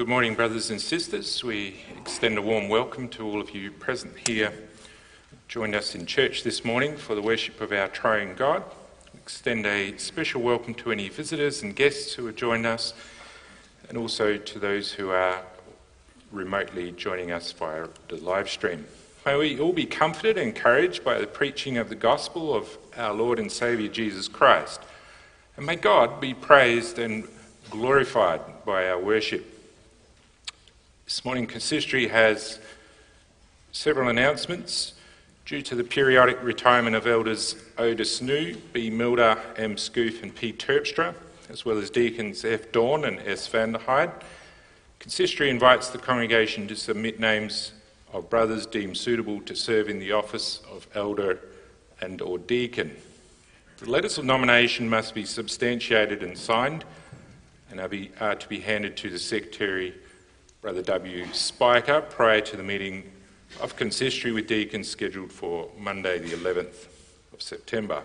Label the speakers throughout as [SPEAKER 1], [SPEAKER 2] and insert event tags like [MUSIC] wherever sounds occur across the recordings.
[SPEAKER 1] Good morning, brothers and sisters. We extend a warm welcome to all of you present here, joined us in church this morning for the worship of our triune God. Extend a special welcome to any visitors and guests who have joined us, and also to those who are remotely joining us via the live stream. May we all be comforted and encouraged by the preaching of the gospel of our Lord and Saviour Jesus Christ. And may God be praised and glorified by our worship. This morning, consistory has several announcements. Due to the periodic retirement of elders Oda New, B. Milder, M. Scoof, and P. Terpstra, as well as deacons F. Dawn and S. Van der Heide, consistory invites the congregation to submit names of brothers deemed suitable to serve in the office of elder and or deacon. The letters of nomination must be substantiated and signed and are, be, are to be handed to the secretary Brother W. Spiker prior to the meeting of consistory with deacons scheduled for Monday, the 11th of September.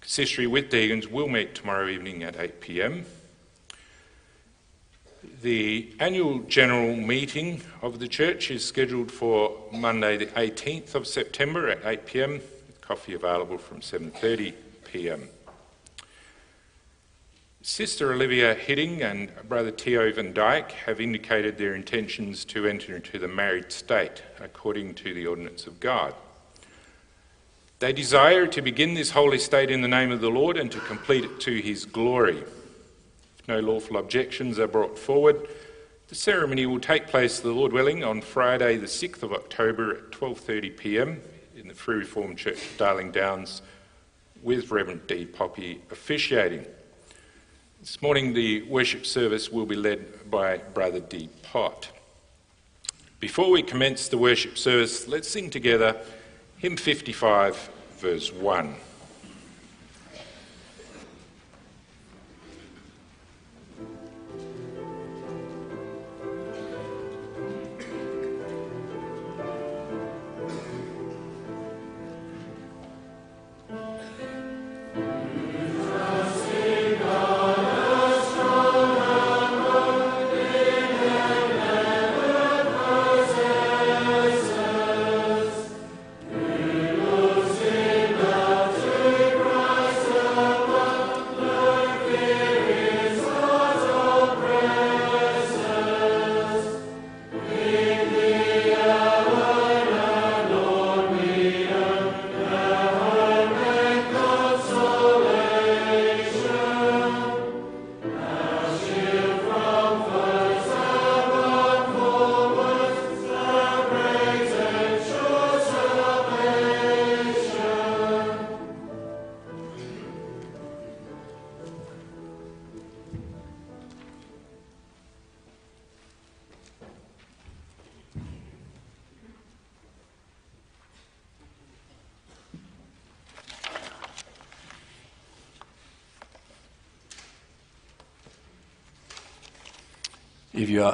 [SPEAKER 1] Consistory with deacons will meet tomorrow evening at 8 pm. The annual general meeting of the church is scheduled for Monday, the 18th of September at 8 pm. Coffee available from 7:30 pm. Sister Olivia Hidding and Brother Theo Van Dyke have indicated their intentions to enter into the married state according to the ordinance of God. They desire to begin this holy state in the name of the Lord and to complete it to his glory. If no lawful objections are brought forward, the ceremony will take place, the Lord willing, on Friday, the 6th of October at 12:30 p.m. in the Free Reformed Church of Darling Downs, with Reverend D. Poppy officiating. This morning, the worship service will be led by Brother D. Pot. Before we commence the worship service, let's sing together hymn 55, verse 1.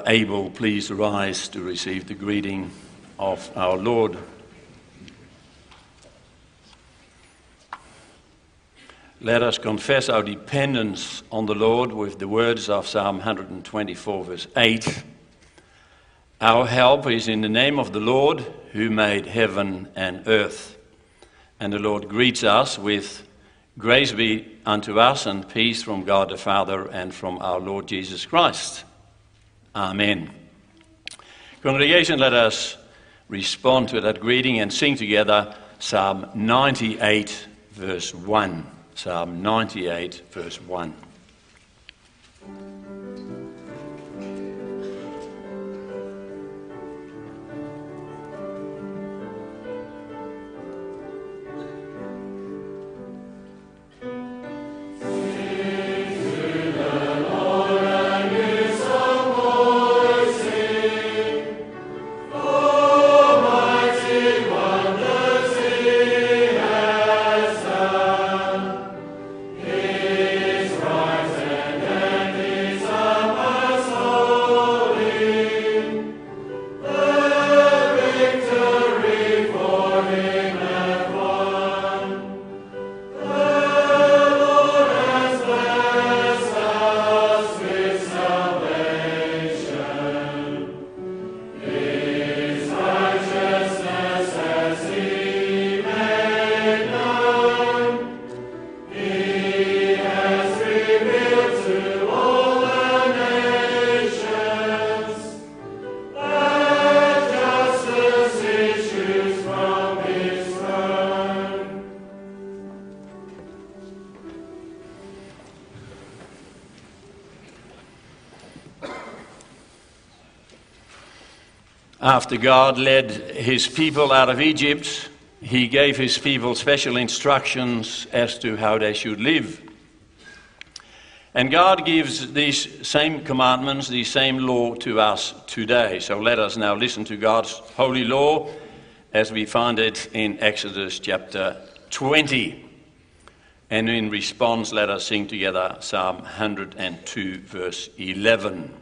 [SPEAKER 2] Able, please rise to receive the greeting of our Lord. Let us confess our dependence on the Lord with the words of Psalm 124, verse 8. Our help is in the name of the Lord who made heaven and earth. And the Lord greets us with grace be unto us and peace from God the Father and from our Lord Jesus Christ. Amen. Congregation, let us respond to that greeting and sing together Psalm 98, verse 1. Psalm 98, verse 1. After God led his people out of Egypt, he gave his people special instructions as to how they should live. And God gives these same commandments, the same law to us today. So let us now listen to God's holy law as we find it in Exodus chapter 20. And in response, let us sing together Psalm 102, verse 11.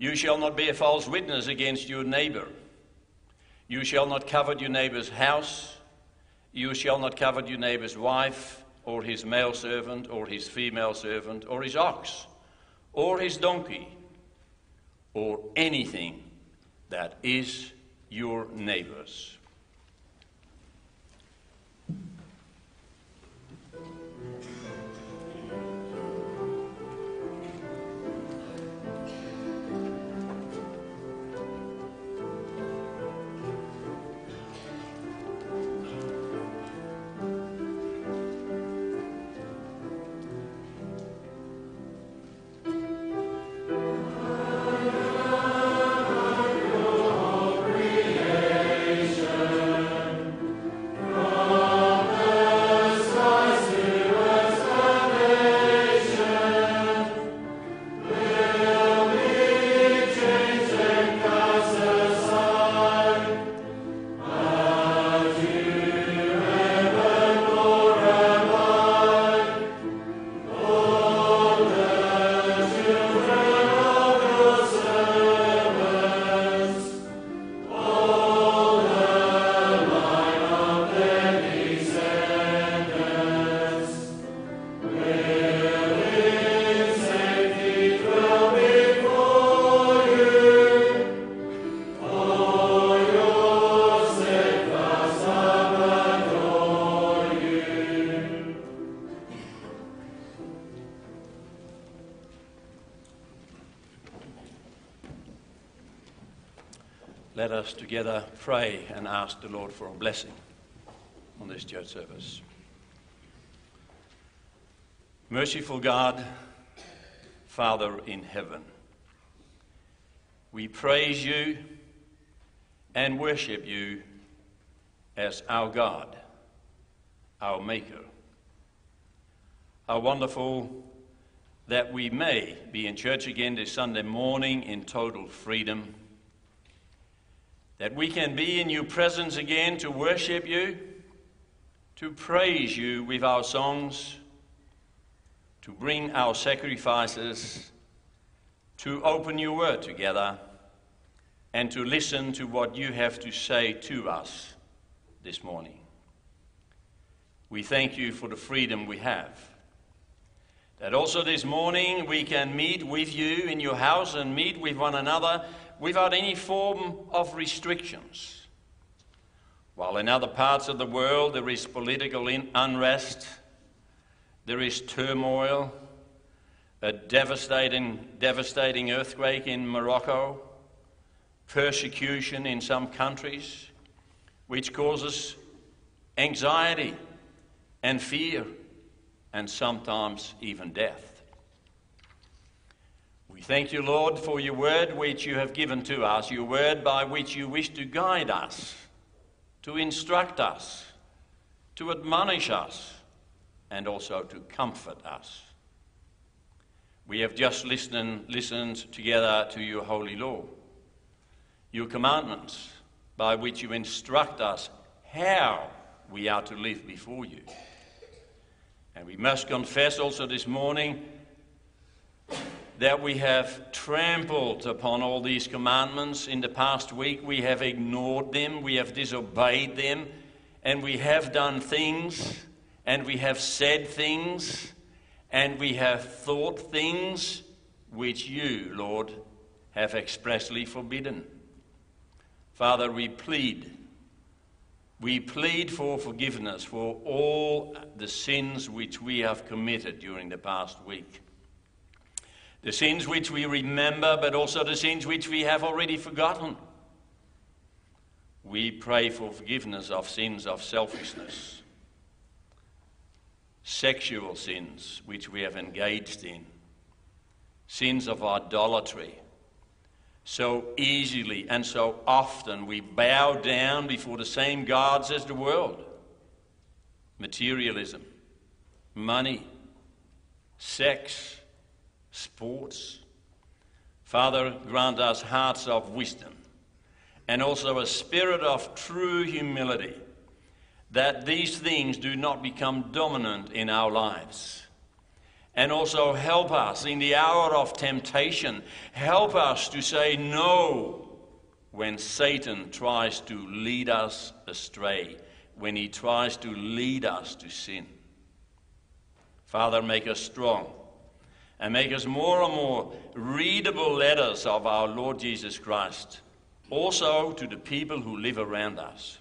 [SPEAKER 2] You shall not be a false witness against your neighbor. You shall not covet your neighbor's house. You shall not covet your neighbor's wife, or his male servant, or his female servant, or his ox, or his donkey, or anything that is your neighbor's. Us together pray and ask the Lord for a blessing on this church service. Merciful God, Father in heaven, we praise you and worship you as our God, our Maker. How wonderful that we may be in church again this Sunday morning in total freedom that we can be in your presence again to worship you, to praise you with our songs, to bring our sacrifices, to open your word together, and to listen to what you have to say to us this morning. We thank you for the freedom we have. That also this morning we can meet with you in your house and meet with one another without any form of restrictions. While in other parts of the world there is political unrest, there is turmoil, a devastating, devastating earthquake in Morocco, persecution in some countries, which causes anxiety and fear and sometimes even death. We thank you, Lord, for your word which you have given to us, your word by which you wish to guide us, to instruct us, to admonish us, and also to comfort us. We have just listened, listened together to your holy law, your commandments by which you instruct us how we are to live before you. And we must confess also this morning that we have trampled upon all these commandments in the past week. We have ignored them, we have disobeyed them, and we have done things, and we have said things, and we have thought things which you, Lord, have expressly forbidden. Father, we plead we plead for forgiveness for all the sins which we have committed during the past week. The sins which we remember, but also the sins which we have already forgotten. We pray for forgiveness of sins of selfishness, sexual sins which we have engaged in, sins of idolatry so easily and so often we bow down before the same gods as the world materialism, money, sex, sports. Father, grant us hearts of wisdom and also a spirit of true humility that these things do not become dominant in our lives and also help us in the hour of temptation. Help us to say no when Satan tries to lead us astray, when he tries to lead us to sin. Father, make us strong and make us more and more readable letters of our Lord Jesus Christ, also to the people who live around us.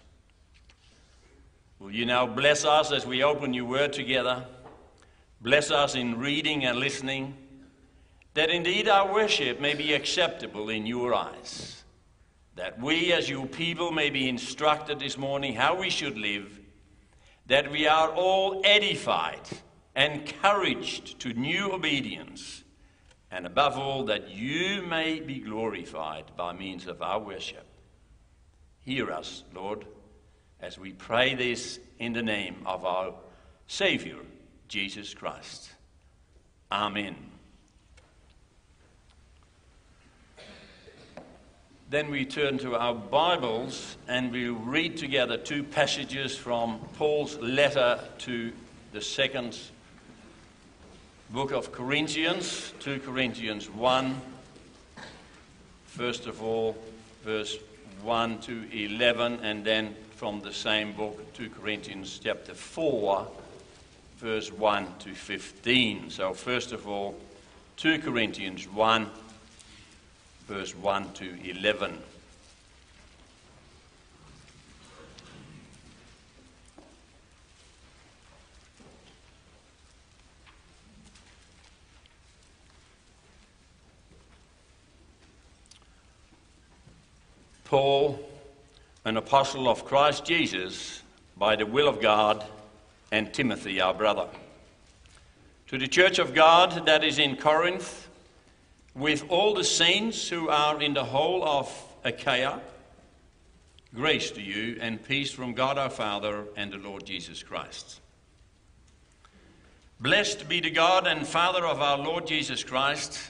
[SPEAKER 2] Will you now bless us as we open your word together? Bless us in reading and listening, that indeed our worship may be acceptable in your eyes. That we, as your people, may be instructed this morning how we should live. That we are all edified, encouraged to new obedience. And above all, that you may be glorified by means of our worship. Hear us, Lord, as we pray this in the name of our Savior Jesus Christ. Amen. Then we turn to our Bibles and we read together two passages from Paul's letter to the second book of Corinthians, 2 Corinthians 1. First of all, verse 1 to 11, and then from the same book, 2 Corinthians chapter 4 verse 1 to 15. So, first of all, 2 Corinthians 1, verse 1 to 11. Paul, an apostle of Christ Jesus, by the will of God and Timothy, our brother. To the church of God that is in Corinth, with all the saints who are in the whole of Achaia, grace to you and peace from God our Father and the Lord Jesus Christ. Blessed be the God and Father of our Lord Jesus Christ,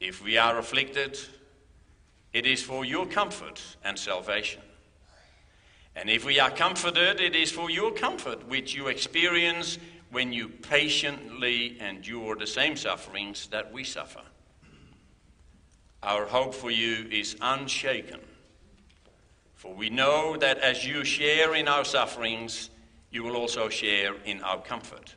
[SPEAKER 2] If we are afflicted, it is for your comfort and salvation. And if we are comforted, it is for your comfort which you experience when you patiently endure the same sufferings that we suffer. Our hope for you is unshaken, for we know that as you share in our sufferings, you will also share in our comfort.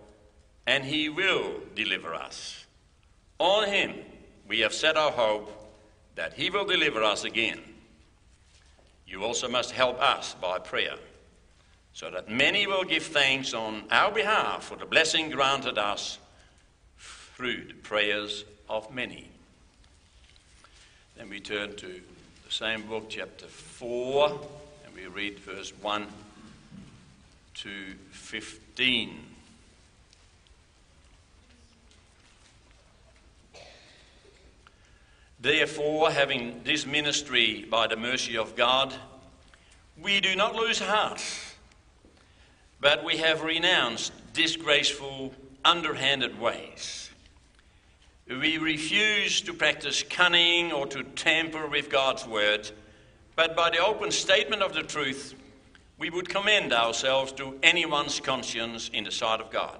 [SPEAKER 2] and He will deliver us. On Him we have set our hope that He will deliver us again. You also must help us by prayer, so that many will give thanks on our behalf for the blessing granted us through the prayers of many. Then we turn to the same book, chapter 4, and we read verse 1 to 15. Therefore, having this ministry by the mercy of God, we do not lose heart, but we have renounced disgraceful, underhanded ways. We refuse to practice cunning or to tamper with God's word, but by the open statement of the truth, we would commend ourselves to anyone's conscience in the sight of God.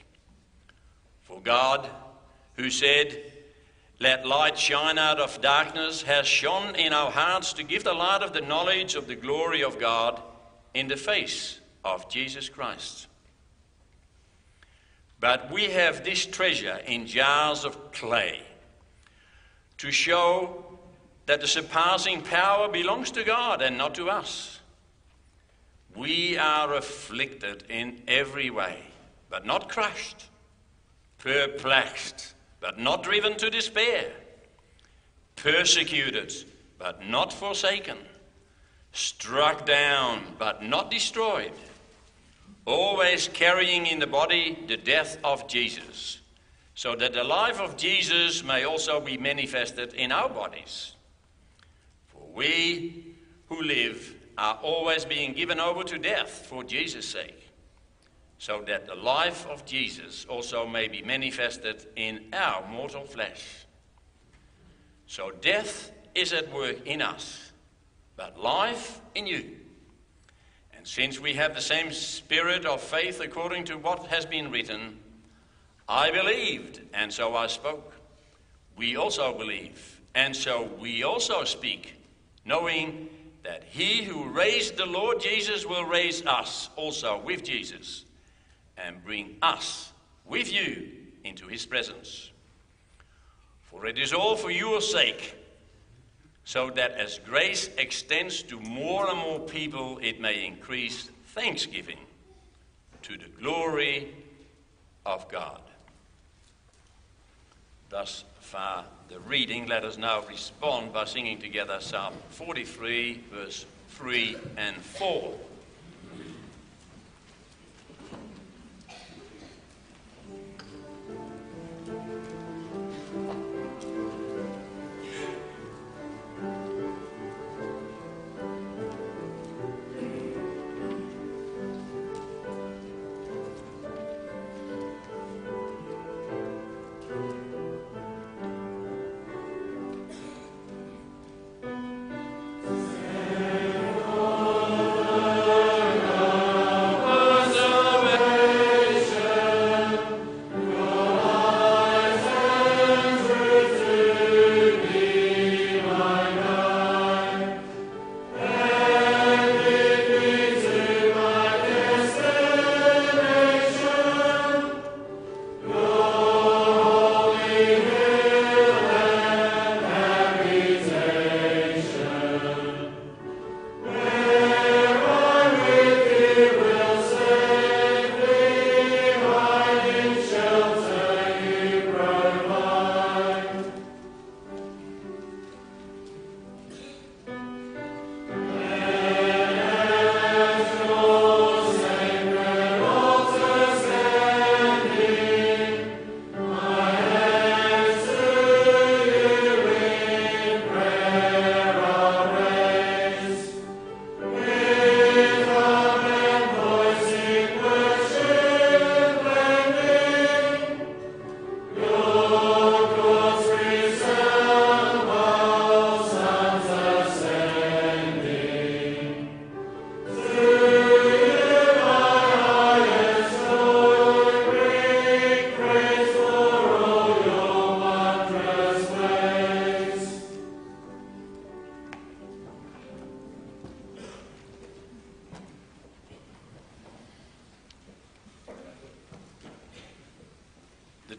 [SPEAKER 2] For God, who said, Let light shine out of darkness, has shone in our hearts to give the light of the knowledge of the glory of God in the face of Jesus Christ. But we have this treasure in jars of clay to show that the surpassing power belongs to God and not to us. We are afflicted in every way, but not crushed, perplexed, but not driven to despair, persecuted, but not forsaken, struck down, but not destroyed, always carrying in the body the death of Jesus, so that the life of Jesus may also be manifested in our bodies. For we who live are always being given over to death for Jesus' sake, so that the life of Jesus also may be manifested in our mortal flesh. So death is at work in us, but life in you. And since we have the same spirit of faith according to what has been written, I believed, and so I spoke. We also believe, and so we also speak knowing that he who raised the Lord Jesus will raise us also with Jesus and bring us with you into his presence. For it is all for your sake, so that as grace extends to more and more people, it may increase thanksgiving to the glory of God. Thus far the reading, let us now respond by singing together Psalm 43, verse 3 and 4.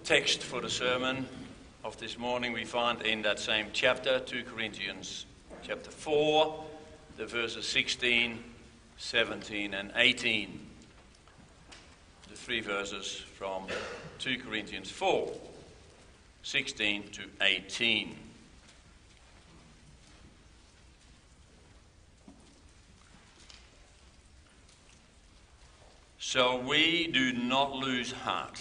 [SPEAKER 2] Text for the sermon of this morning we find in that same chapter, 2 Corinthians chapter 4, the verses 16, 17, and 18. The three verses from 2 Corinthians 4, 16 to 18. So we do not lose heart.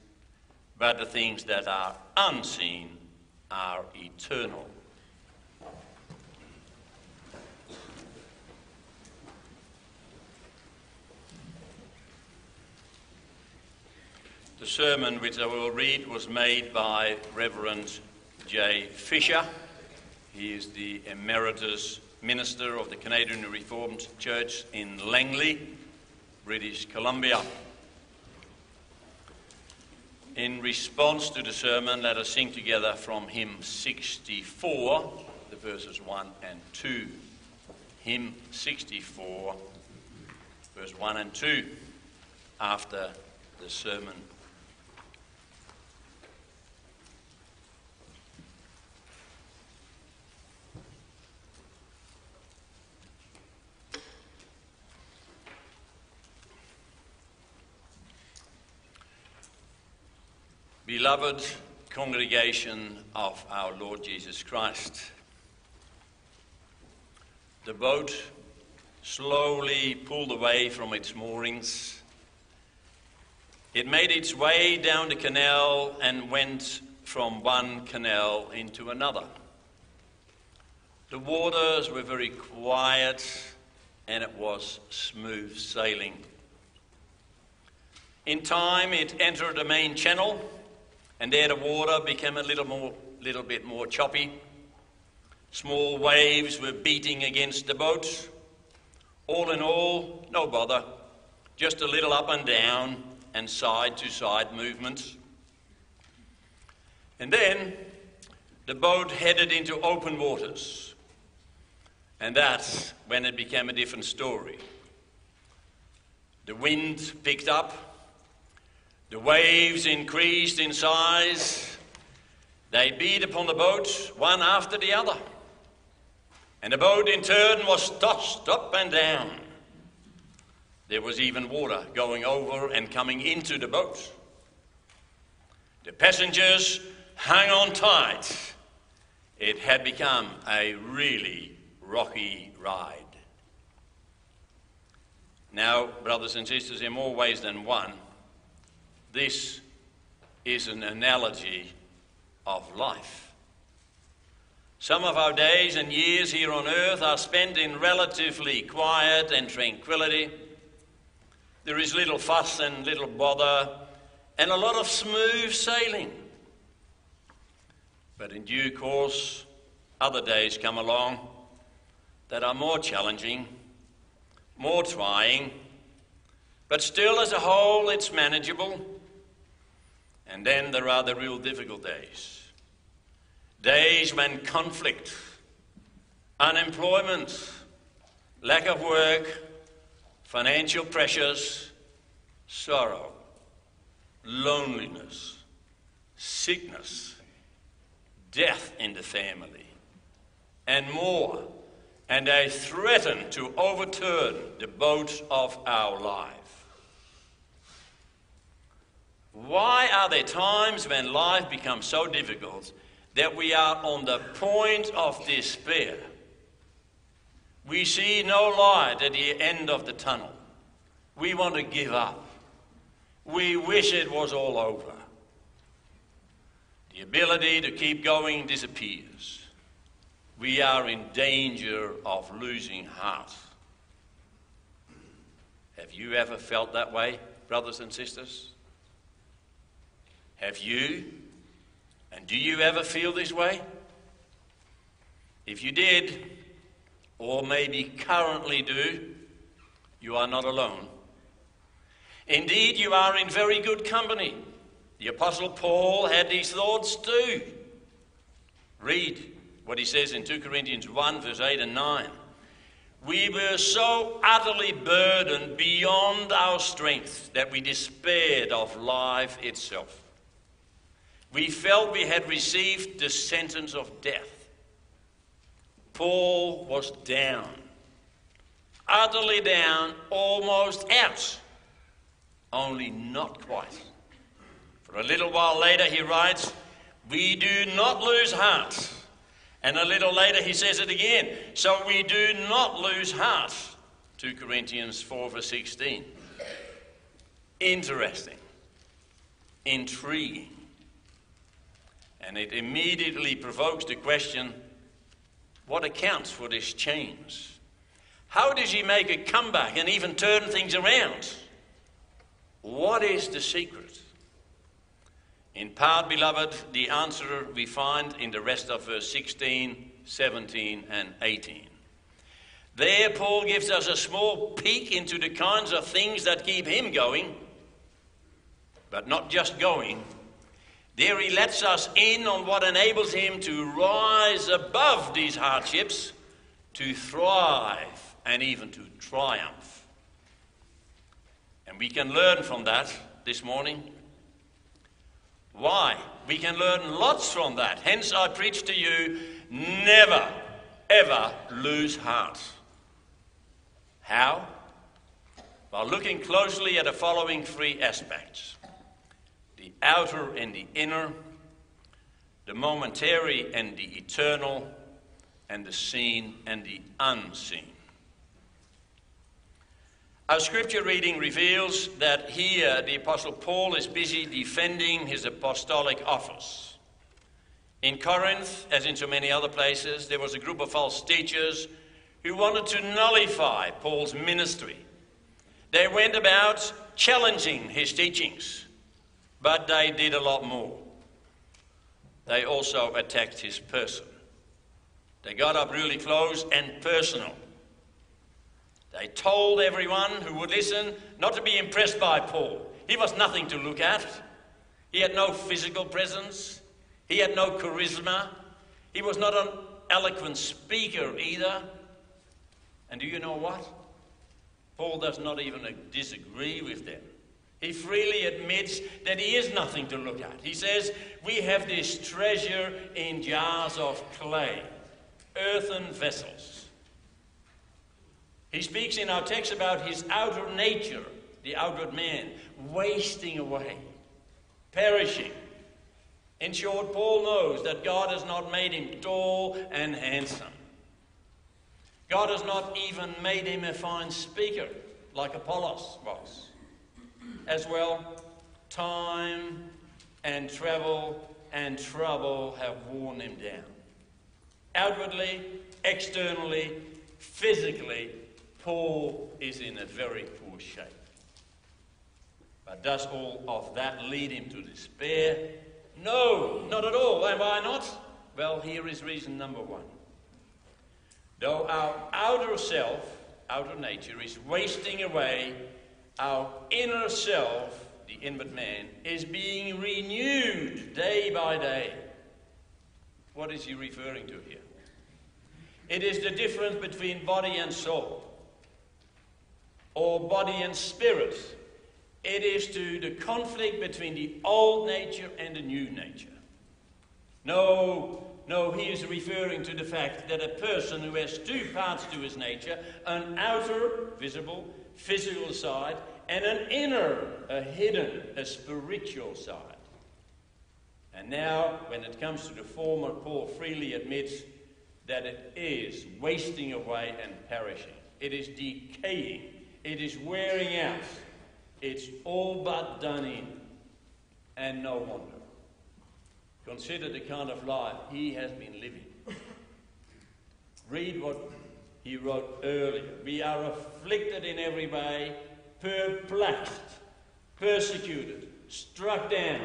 [SPEAKER 2] but the things that are unseen are eternal. The sermon which I will read was made by Reverend J. Visscher. He is the emeritus minister of the Canadian Reformed Church in Langley, British Columbia. In response to the sermon, let us sing together from hymn 64, the verses 1 and 2. Hymn 64, verse 1 and 2, after the sermon. Beloved congregation of our Lord Jesus Christ, the boat slowly pulled away from its moorings. It made its way down the canal and went from one canal into another. The waters were very quiet and it was smooth sailing. In time, it entered the main channel and there the water became a little more, little bit more choppy. Small waves were beating against the boat. All in all, no bother, just a little up and down and side to side movements. And then the boat headed into open waters. And that's when it became a different story. The wind picked up, the waves increased in size. They beat upon the boat one after the other. And the boat in turn was tossed up and down. There was even water going over and coming into the boat. The passengers hung on tight. It had become a really rocky ride. Now, brothers and sisters, in more ways than one, this is an analogy of life. Some of our days and years here on earth are spent in relatively quiet and tranquility. There is little fuss and little bother and a lot of smooth sailing. But in due course, other days come along that are more challenging, more trying, but still, as a whole, it's manageable. And then there are the real difficult days days when conflict, unemployment, lack of work, financial pressures, sorrow, loneliness, sickness, death in the family, and more, and they threaten to overturn the boat of our lives. Why are there times when life becomes so difficult that we are on the point of despair? We see no light at the end of the tunnel. We want to give up. We wish it was all over. The ability to keep going disappears. We are in danger of losing heart. Have you ever felt that way, brothers and sisters? Have you? And do you ever feel this way? If you did, or maybe currently do, you are not alone. Indeed, you are in very good company. The Apostle Paul had these thoughts too. Read what he says in 2 Corinthians 1, verse 8 and 9. We were so utterly burdened beyond our strength that we despaired of life itself. We felt we had received the sentence of death. Paul was down, utterly down, almost out, only not quite. For a little while later, he writes, We do not lose heart. And a little later, he says it again. So we do not lose heart. 2 Corinthians 4, verse 16. Interesting. Intriguing. And it immediately provokes the question what accounts for this change? How does he make a comeback and even turn things around? What is the secret? In part, beloved, the answer we find in the rest of verse 16, 17, and 18. There, Paul gives us a small peek into the kinds of things that keep him going, but not just going, there he lets us in on what enables him to rise above these hardships, to thrive, and even to triumph. And we can learn from that this morning. Why? We can learn lots from that. Hence, I preach to you never, ever lose heart. How? By looking closely at the following three aspects outer and the inner, the momentary and the eternal, and the seen and the unseen. Our scripture reading reveals that here the Apostle Paul is busy defending his apostolic office. In Corinth, as in so many other places, there was a group of false teachers who wanted to nullify Paul's ministry. They went about challenging his teachings. But they did a lot more. They also attacked his person. They got up really close and personal. They told everyone who would listen not to be impressed by Paul. He was nothing to look at. He had no physical presence. He had no charisma. He was not an eloquent speaker either. And do you know what? Paul does not even disagree with them. He freely admits that he is nothing to look at. He says, We have this treasure in jars of clay, earthen vessels. He speaks in our text about his outer nature, the outward man, wasting away, perishing. In short, Paul knows that God has not made him tall and handsome. God has not even made him a fine speaker like Apollos was as well, time and travel and trouble have worn him down. Outwardly, externally, physically, Paul is in a very poor shape. But does all of that lead him to despair? No, not at all. And why not? Well, here is reason number one. Though our outer self, outer nature, is wasting away our inner self, the inward man, is being renewed day by day. What is he referring to here? It is the difference between body and soul, or body and spirit. It is to the conflict between the old nature and the new nature. No, no, he is referring to the fact that a person who has two parts to his nature, an outer, visible, physical side, and an inner, a hidden, a spiritual side. And now, when it comes to the former, Paul freely admits that it is wasting away and perishing. It is decaying. It is wearing out. It's all but done in. And no wonder. Consider the kind of life he has been living. Read what he wrote earlier. We are afflicted in every way, perplexed, persecuted, struck down,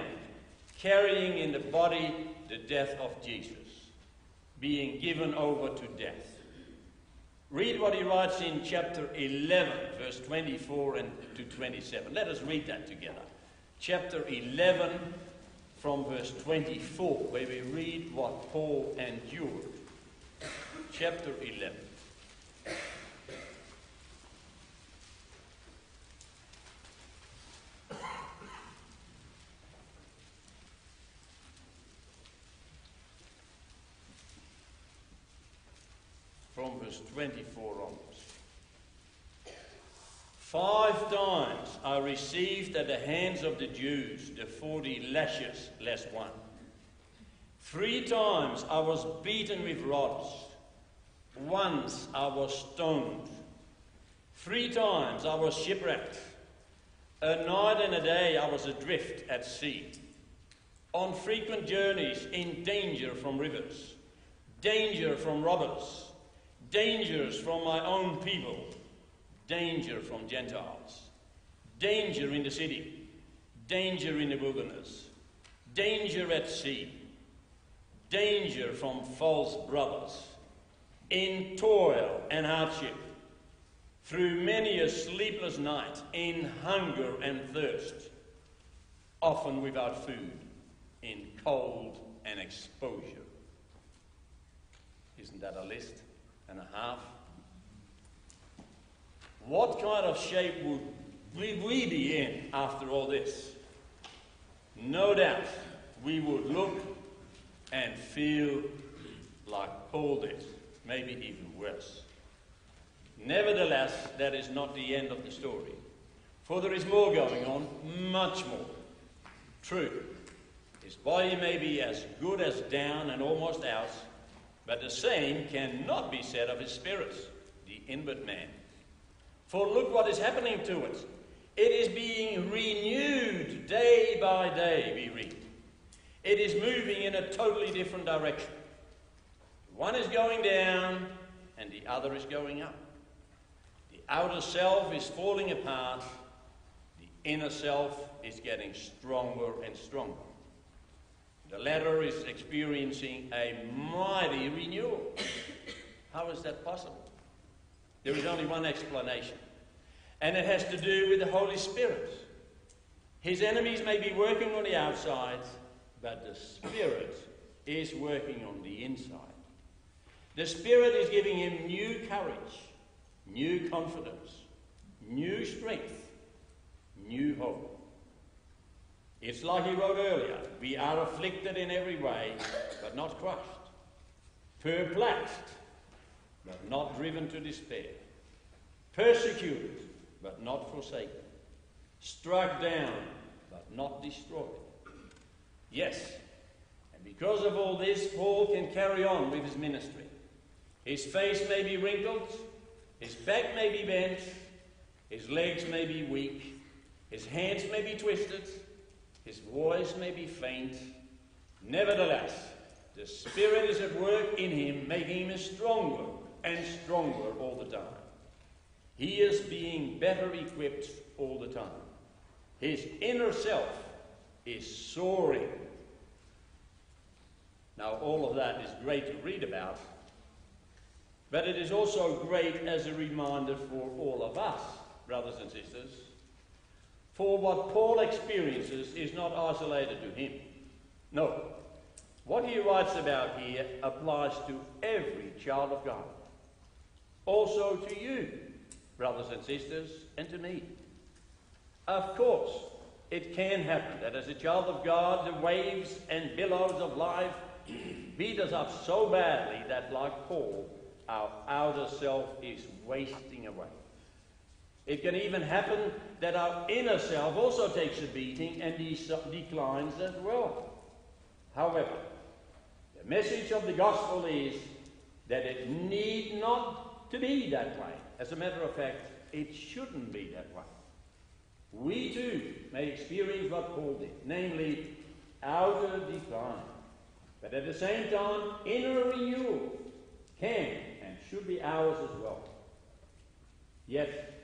[SPEAKER 2] carrying in the body the death of Jesus, being given over to death. Read what he writes in chapter 11, verse 24 and to 27. Let us read that together. Chapter 11, from verse 24, where we read what Paul endured. Chapter 11. From verse 24 onwards. Five times I received at the hands of the Jews the forty lashes less one. Three times I was beaten with rods. Once I was stoned. Three times I was shipwrecked. A night and a day I was adrift at sea. On frequent journeys in danger from rivers, danger from robbers, dangers from my own people. Danger from Gentiles, danger in the city, danger in the wilderness, danger at sea, danger from false brothers, in toil and hardship, through many a sleepless night, in hunger and thirst, often without food, in cold and exposure. Isn't that a list and a half? What kind of shape would we be in after all this? No doubt we would look and feel like Paul did, maybe even worse. Nevertheless, that is not the end of the story, for there is more going on, much more. True, his body may be as good as down and almost out, but the same cannot be said of his spirit, the inward man. For look what is happening to it. It is being renewed day by day, we read. It is moving in a totally different direction. One is going down and the other is going up. The outer self is falling apart, the inner self is getting stronger and stronger. The latter is experiencing a mighty renewal. How is that possible? There is only one explanation, and it has to do with the Holy Spirit. His enemies may be working on the outside, but the Spirit is working on the inside. The Spirit is giving him new courage, new confidence, new strength, new hope. It's like he wrote earlier we are afflicted in every way, but not crushed, perplexed, but not driven to despair, persecuted, but not forsaken, struck down, but not destroyed. Yes, and because of all this, Paul can carry on with his ministry. His face may be wrinkled, his back may be bent, his legs may be weak, his hands may be twisted, his voice may be faint. Nevertheless, the Spirit is at work in him, making him stronger and stronger all the time. He is being better equipped all the time. His inner self is soaring. Now, all of that is great to read about, but it is also great as a reminder for all of us, brothers and sisters. For what Paul experiences is not isolated to him. No. What he writes about here applies to every child of God also to you, brothers and sisters, and to me. Of course, it can happen that as a child of God, the waves and billows of life [CLEARS THROAT] beat us up so badly that, like Paul, our outer self is wasting away. It can even happen that our inner self also takes a beating and de- declines as well. However, the message of the gospel is that it need not to be that way. As a matter of fact, it shouldn't be that way. We too may experience what Paul did, namely outer decline. But at the same time, inner renewal can and should be ours as well. Yet,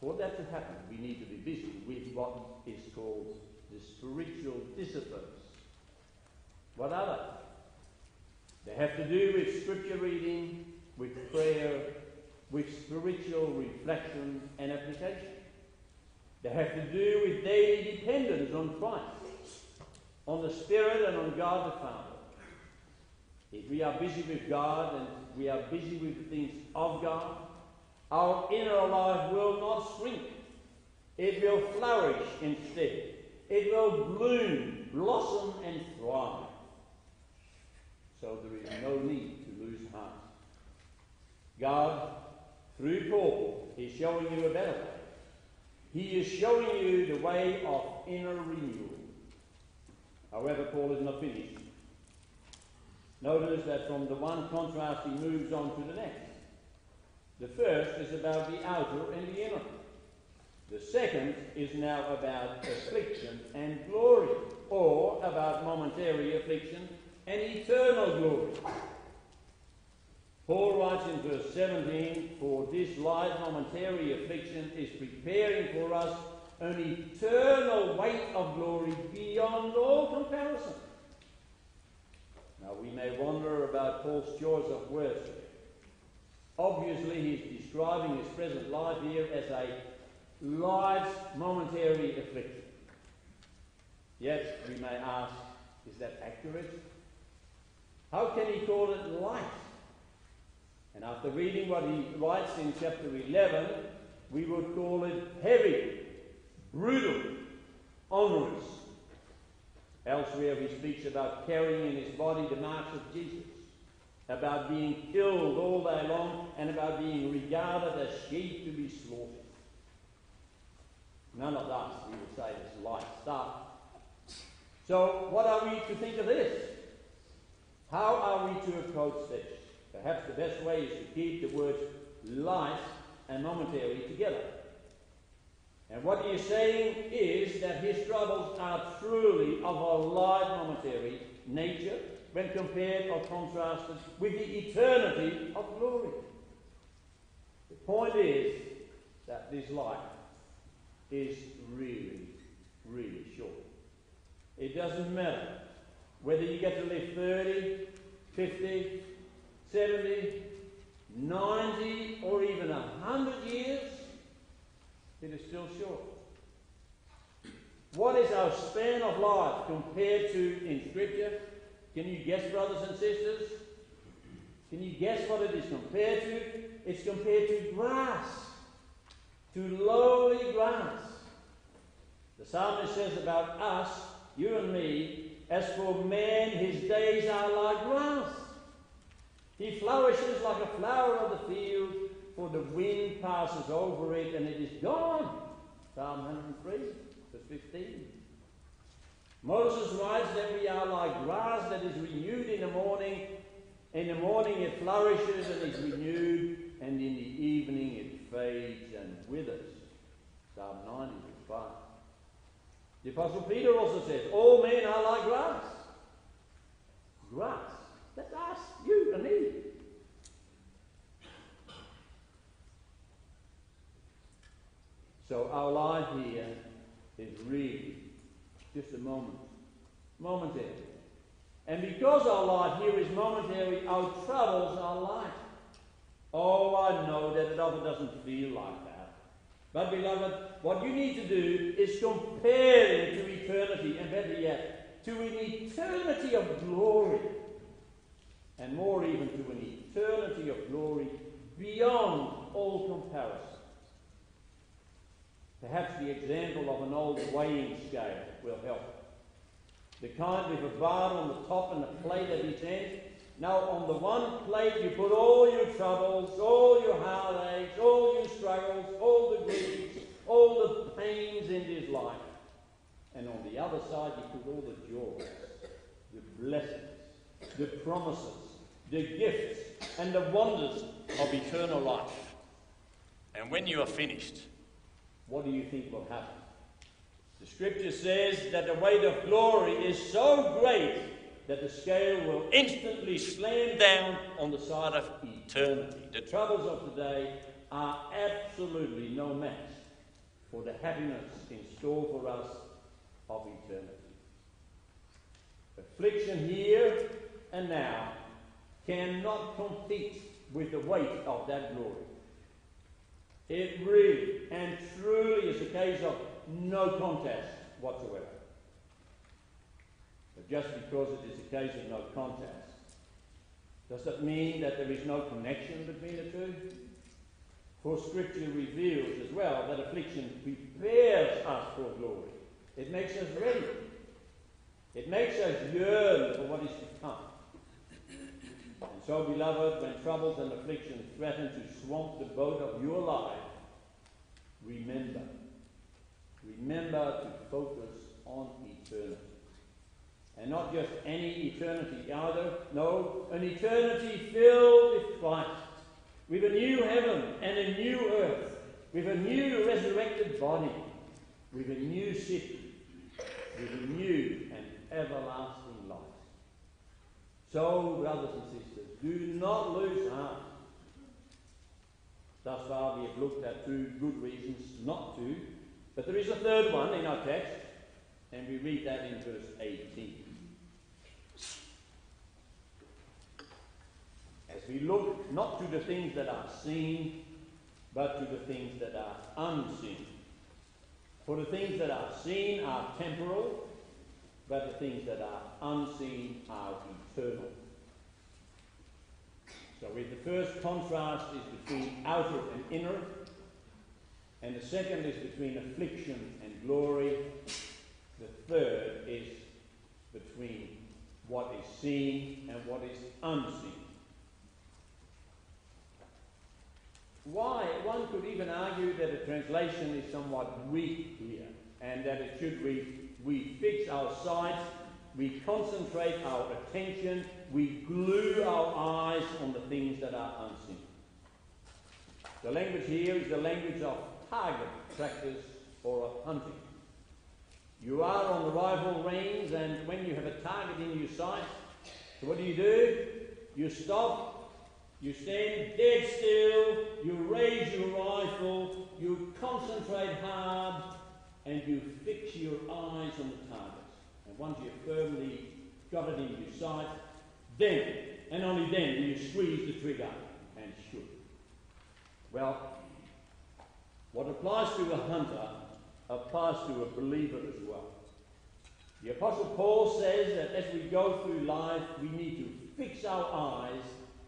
[SPEAKER 2] for that to happen, we need to be busy with what is called the spiritual disciplines What are they? They have to do with scripture reading, with prayer, with spiritual reflection and application. They have to do with daily dependence on Christ, on the Spirit, and on God the Father. If we are busy with God and we are busy with the things of God, our inner life will not shrink. It will flourish instead. It will bloom, blossom, and thrive. So there is no need to lose heart. God, through Paul, is showing you a better way. He is showing you the way of inner renewal. However, Paul is not finished. Notice that from the one contrast he moves on to the next. The first is about the outer and the inner. The second is now about affliction and glory, or about momentary affliction and eternal glory. Paul writes in verse 17, For this light momentary affliction is preparing for us an eternal weight of glory beyond all comparison. Now we may wonder about Paul's choice of words. Obviously, he's describing his present life here as a light momentary affliction. Yet we may ask, is that accurate? How can he call it light? And after reading what he writes in chapter 11, we would call it heavy, brutal, onerous. Elsewhere, he speaks about carrying in his body the marks of Jesus, about being killed all day long, and about being regarded as sheep to be slaughtered. None of us, we would say, is light stuff. So, what are we to think of this? How are we to approach this? Perhaps the best way is to keep the words light and momentary together. And what he is saying is that his troubles are truly of a light momentary nature when compared or contrasted with the eternity of glory. The point is that this life is really, really short. It doesn't matter whether you get to live 30, 50, 70, 90, or even 100 years, it is still short. What is our span of life compared to in Scripture? Can you guess, brothers and sisters? Can you guess what it is compared to? It's compared to grass, to lowly grass. The psalmist says about us, you and me, as for man, his days are like grass. He flourishes like a flower of the field, for the wind passes over it and it is gone. Psalm 103, verse 15. Moses writes that we are like grass that is renewed in the morning. In the morning it flourishes and is renewed, and in the evening it fades and withers. Psalm 90, verse 5. The Apostle Peter also says, All men are like grass. Grass that's us, you and me. So our life here is really just a moment, momentary. And because our life here is momentary, our troubles are light. Oh, I know that it often doesn't feel like that. But, beloved, what you need to do is compare it to eternity, and better yet, to an eternity of glory and more even to an eternity of glory beyond all comparison. Perhaps the example of an old weighing scale will help. The kind with a bar on the top and a plate at each end. Now, on the one plate, you put all your troubles, all your heartaches, all your struggles, all the griefs, all the pains in this life. And on the other side, you put all the joys, the blessings, the promises, the gifts and the wonders of eternal life. And when you are finished, what do you think will happen? The scripture says that the weight of glory is so great that the scale will instantly slam down on the side of eternity. The troubles of today are absolutely no match for the happiness in store for us of eternity. Affliction here and now cannot compete with the weight of that glory. It really and truly is a case of no contest whatsoever. But just because it is a case of no contest, does that mean that there is no connection between the two? For Scripture reveals as well that affliction prepares us for glory. It makes us ready. It makes us yearn for what is to come. So, beloved, when troubles and afflictions threaten to swamp the boat of your life, remember. Remember to focus on eternity. And not just any eternity either. No, an eternity filled with Christ, with a new heaven and a new earth, with a new resurrected body, with a new city, with a new and everlasting life. So, brothers and sisters, do not lose heart. Thus far, we have looked at two good reasons not to, but there is a third one in our text, and we read that in verse 18. As we look not to the things that are seen, but to the things that are unseen. For the things that are seen are temporal, but the things that are unseen are eternal. So, if the first contrast is between outer and inner, and the second is between affliction and glory, the third is between what is seen and what is unseen. Why? One could even argue that the translation is somewhat weak here, and that it should read, We fix our sights, we concentrate our attention, we glue our eyes on the things that are unseen. The language here is the language of target practice or of hunting. You are on the rifle range, and when you have a target in your sight, so what do you do? You stop you stand dead still, you raise your rifle, you concentrate hard, and you fix your eyes on the target. And once you've firmly got it in your sight, then, and only then, do you squeeze the trigger and shoot. Well, what applies to a hunter applies to a believer as well. The Apostle Paul says that as we go through life, we need to fix our eyes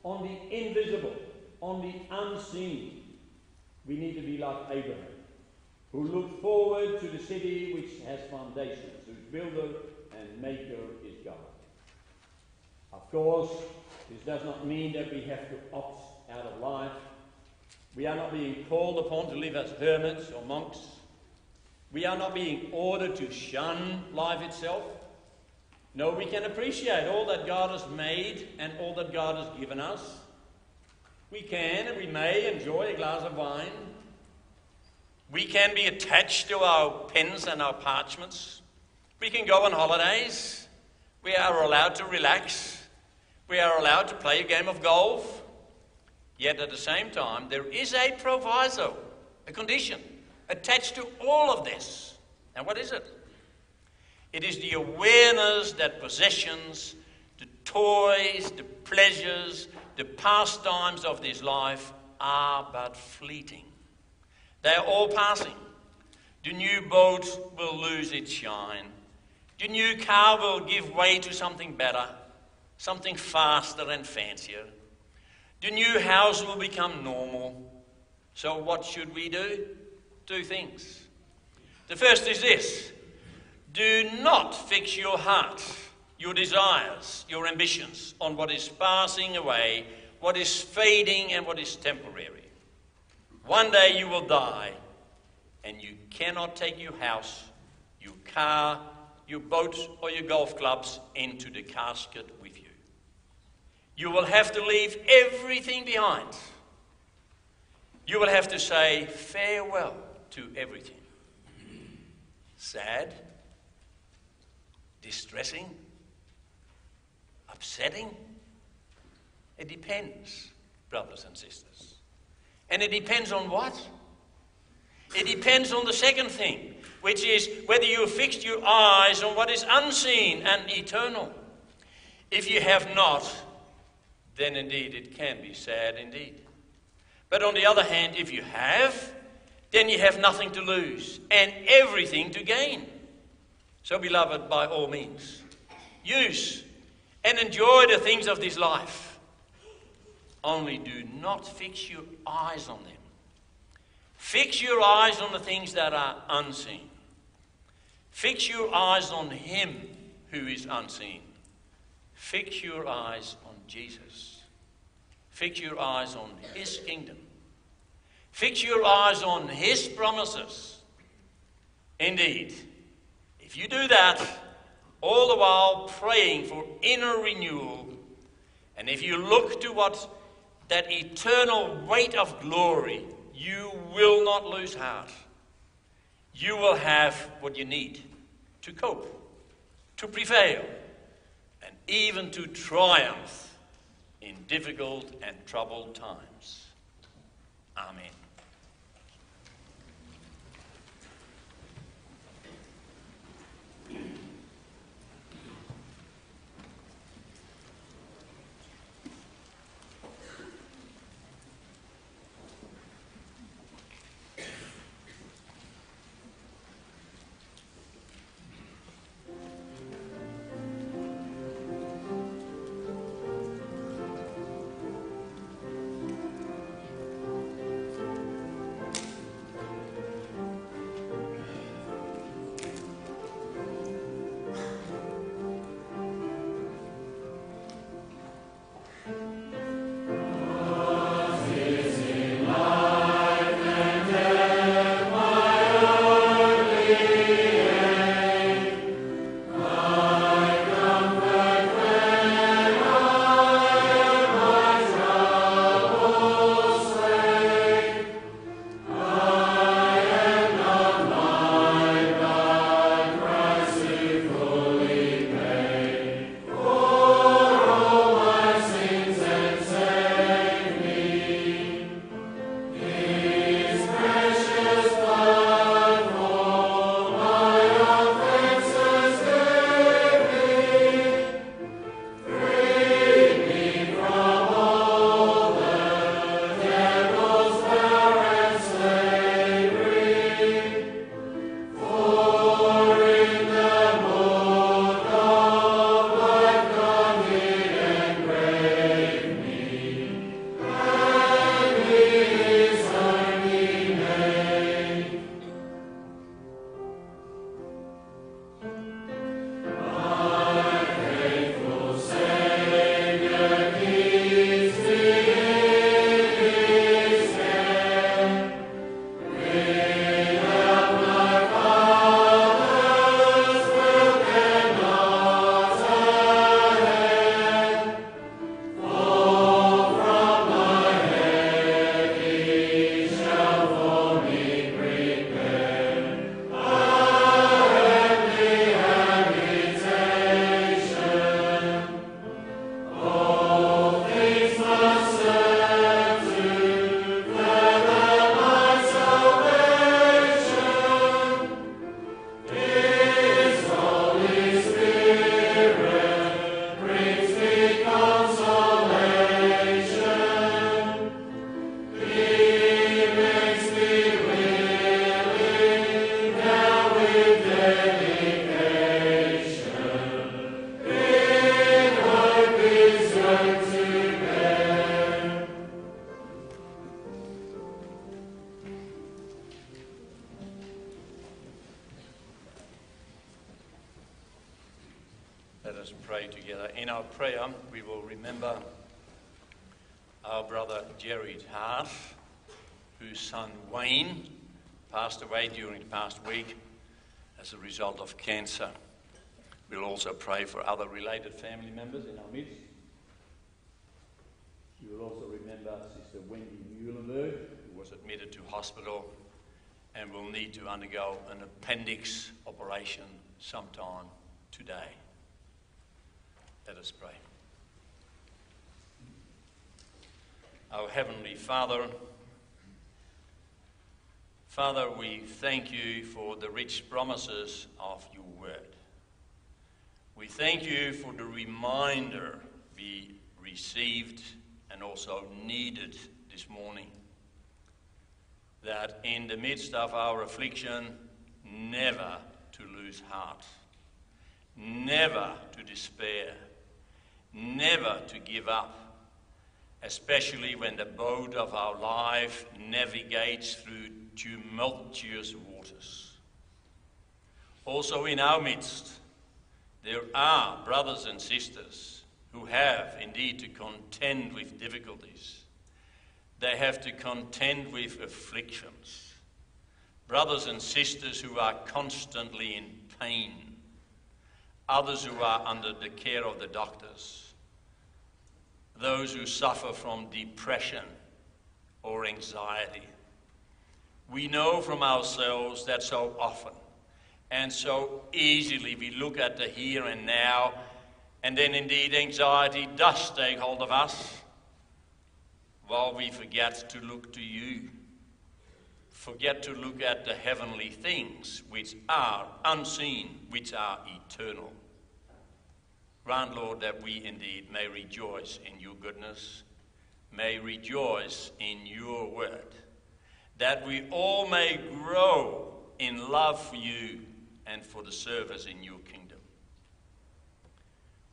[SPEAKER 2] on the invisible, on the unseen. We need to be like Abraham, who looked forward to the city which has foundations, whose builder and maker. Of course, this does not mean that we have to opt out of life. We are not being called upon to live as hermits or monks. We are not being ordered to shun life itself. No, we can appreciate all that God has made and all that God has given us. We can and we may enjoy a glass of wine. We can be attached to our pens and our parchments. We can go on holidays. We are allowed to relax. We are allowed to play a game of golf. Yet at the same time, there is a proviso, a condition attached to all of this. And what is it? It is the awareness that possessions, the toys, the pleasures, the pastimes of this life are but fleeting. They are all passing. The new boat will lose its shine. The new car will give way to something better, something faster and fancier. The new house will become normal. So, what should we do? Two things. The first is this do not fix your heart, your desires, your ambitions on what is passing away, what is fading, and what is temporary. One day you will die, and you cannot take your house, your car, your boat, or your golf clubs into the casket you. Will have to leave everything behind. You will have to say farewell to everything. Sad? distressing, upsetting? It depends, brothers and sisters. And it depends on what? It depends on the second thing, which is whether you fixed your eyes on what is unseen and eternal. If you have not, then indeed it can be sad indeed. But on the other hand, if you have, then you have nothing to lose and everything to gain. So, beloved, by all means, use and enjoy the things of this life. Only do not fix your eyes on them. Fix your eyes on the things that are unseen. Fix your eyes on Him who is unseen. Fix your eyes on Jesus. Fix your eyes on His kingdom. Fix your eyes on His promises. Indeed, if you do that, all the while praying for inner renewal, and if you look to what that eternal weight of glory, you will not lose heart. You will have what you need to cope, to prevail, and even to triumph in difficult and troubled times. Amen. Result of cancer. We'll also pray for other related family members in our midst. You will also remember Sister Wendy Muhlenberg, who was admitted to hospital and will need to undergo an appendix operation sometime today. Let us pray. Our Heavenly Father, Father, we thank you for the rich promises of your word. We thank you for the reminder we received and also needed this morning that in the midst of our affliction, never to lose heart, never to despair, never to give up, especially when the boat of our life navigates through tumultuous waters. Also, in our midst, there are brothers and sisters who have indeed to contend with difficulties. They have to contend with afflictions. Brothers and sisters who are constantly in pain. Others who are under the care of the doctors. Those who suffer from depression or anxiety. We know from ourselves that so often and so easily we look at the here and now, and then indeed anxiety does take hold of us while we forget to look to you. Forget to look at the heavenly things which are unseen, which are eternal. Grant, Lord, that we indeed may rejoice in your goodness, may rejoice in your word, that we all may grow in love for you and for the service in your kingdom.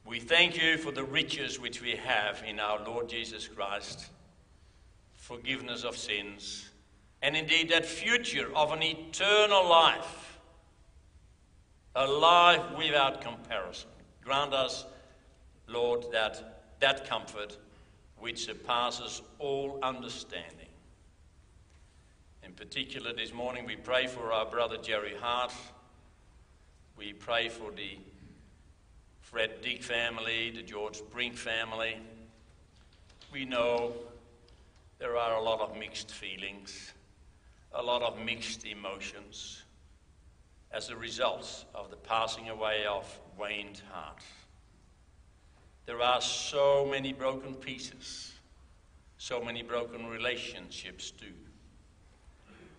[SPEAKER 2] We thank you for the riches which we have in our Lord Jesus Christ, forgiveness of sins, and indeed that future of an eternal life, a life without comparison. Grant us, Lord, that, that comfort which surpasses all understanding. Particular, this morning we pray for our brother Jerry Hart we pray for the Fred Dick family, the George Brink family. We know there are a lot of mixed feelings, a lot of mixed emotions as a result of the passing away of Wayne Hart. There are so many broken pieces, so many broken relationships too.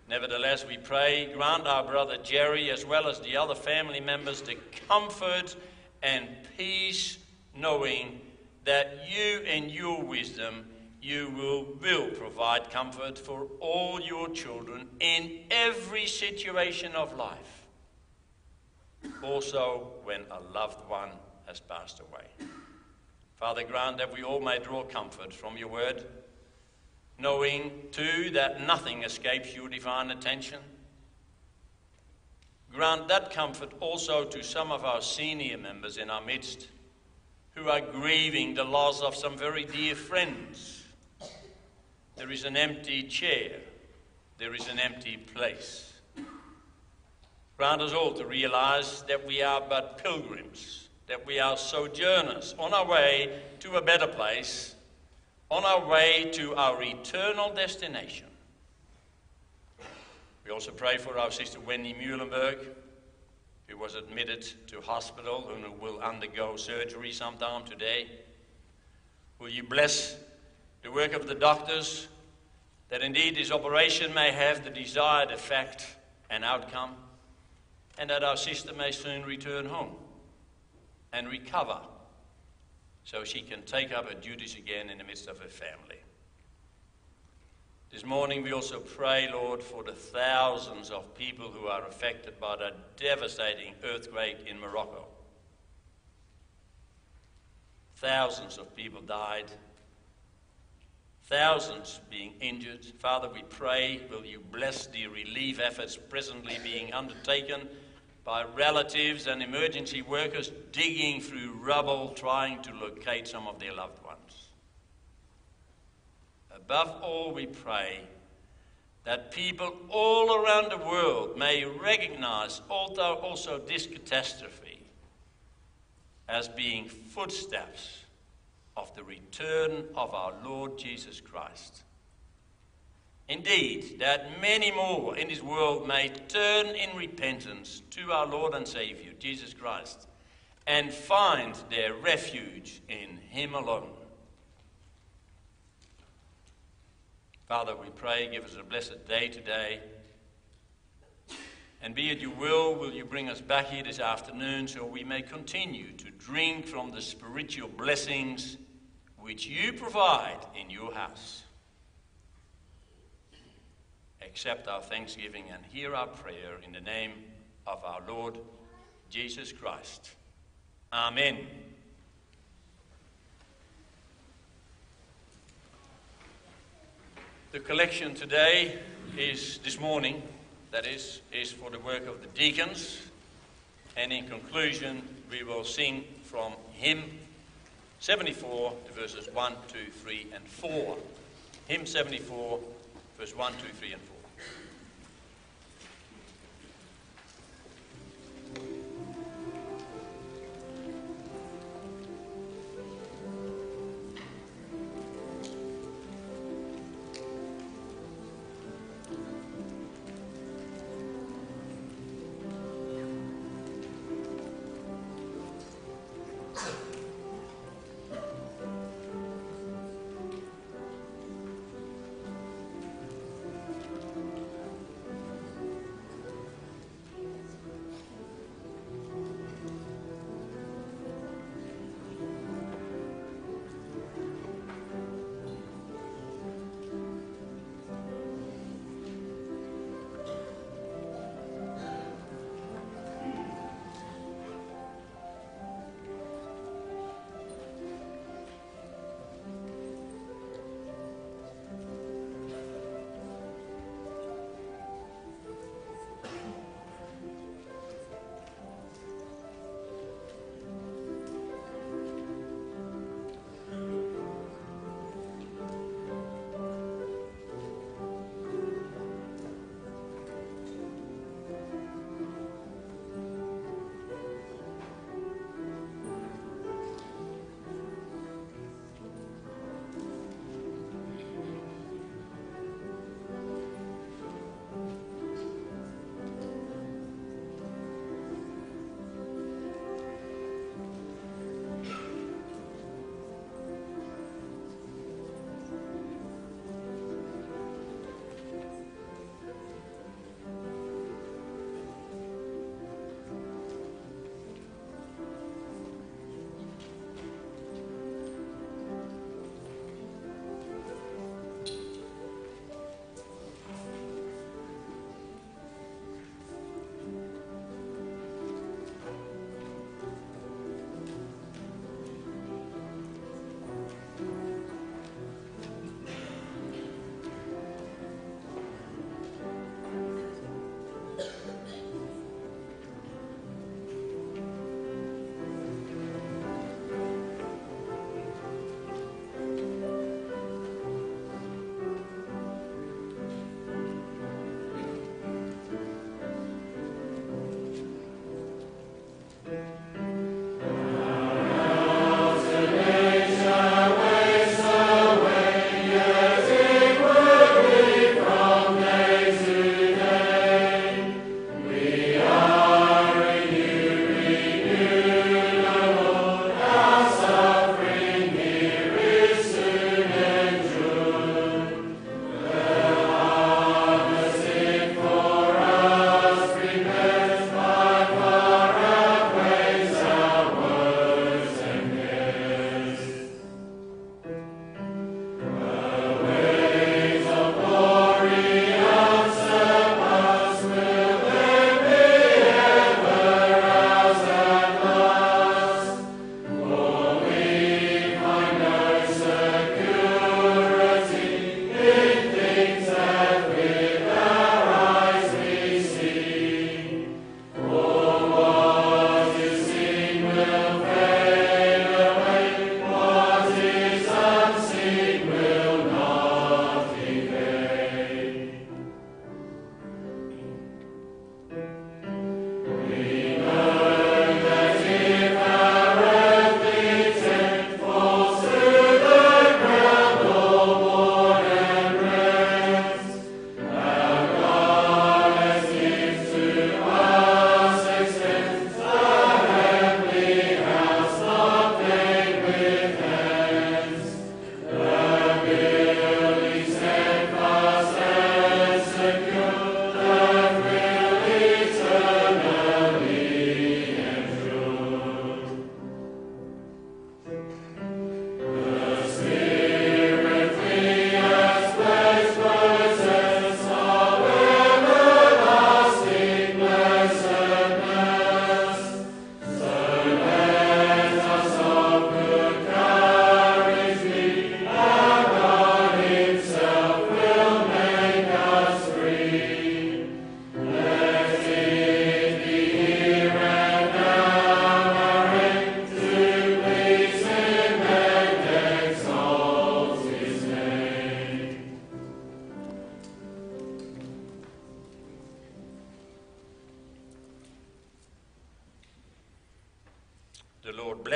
[SPEAKER 2] Nevertheless, we pray, grant our brother Jerry, as well as the other family members, the comfort and peace, knowing that you, in your wisdom, you will, will provide comfort for all your children in every situation of life. Also, when a loved one has passed away. Father, grant that we all may draw comfort from your word knowing too that nothing escapes your divine attention. Grant that comfort also to some of our senior members in our midst who are grieving the loss of some very dear friends. There is an empty chair, there is an empty place. Grant us all to realize that we are but pilgrims, that we are sojourners on our way to a better place on our way to our eternal destination. We also pray for our sister Wendy Muhlenberg, who was admitted to hospital and who will undergo surgery sometime today. Will you bless the work of the doctors that indeed this operation may have the desired effect and outcome, and that our sister may soon return home and recover so she can take up her duties again in the midst of her family. This morning, we also pray, Lord, for the thousands of people who are affected by the devastating earthquake in Morocco. Thousands of people died, thousands being injured. Father, we pray, will you bless the relief efforts presently being undertaken by relatives and emergency workers digging through rubble trying to locate some of their loved ones. Above all, we pray that people all around the world may recognize although also this catastrophe as being footsteps of the return of our Lord Jesus Christ. Indeed, that many more in this world may turn in repentance to our Lord and Savior, Jesus Christ, and find their refuge in Him alone. Father, we pray, give us a blessed day today. And be it your will, will you bring us back here this afternoon so we may continue to drink from the spiritual blessings which you provide in your house? Accept our thanksgiving and hear our prayer in the name of our Lord Jesus Christ. Amen. The collection today is this morning, that is, is for the work of the deacons. And in conclusion, we will sing from hymn 74 to verses 1, 2, 3, and 4. Hymn 74, verse 1, 2, 3, and 4.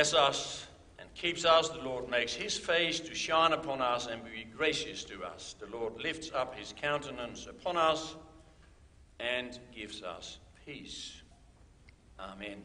[SPEAKER 2] Bless us and keeps us. The Lord makes his face to shine upon us and be gracious to us. The Lord lifts up his countenance upon us and gives us peace. Amen.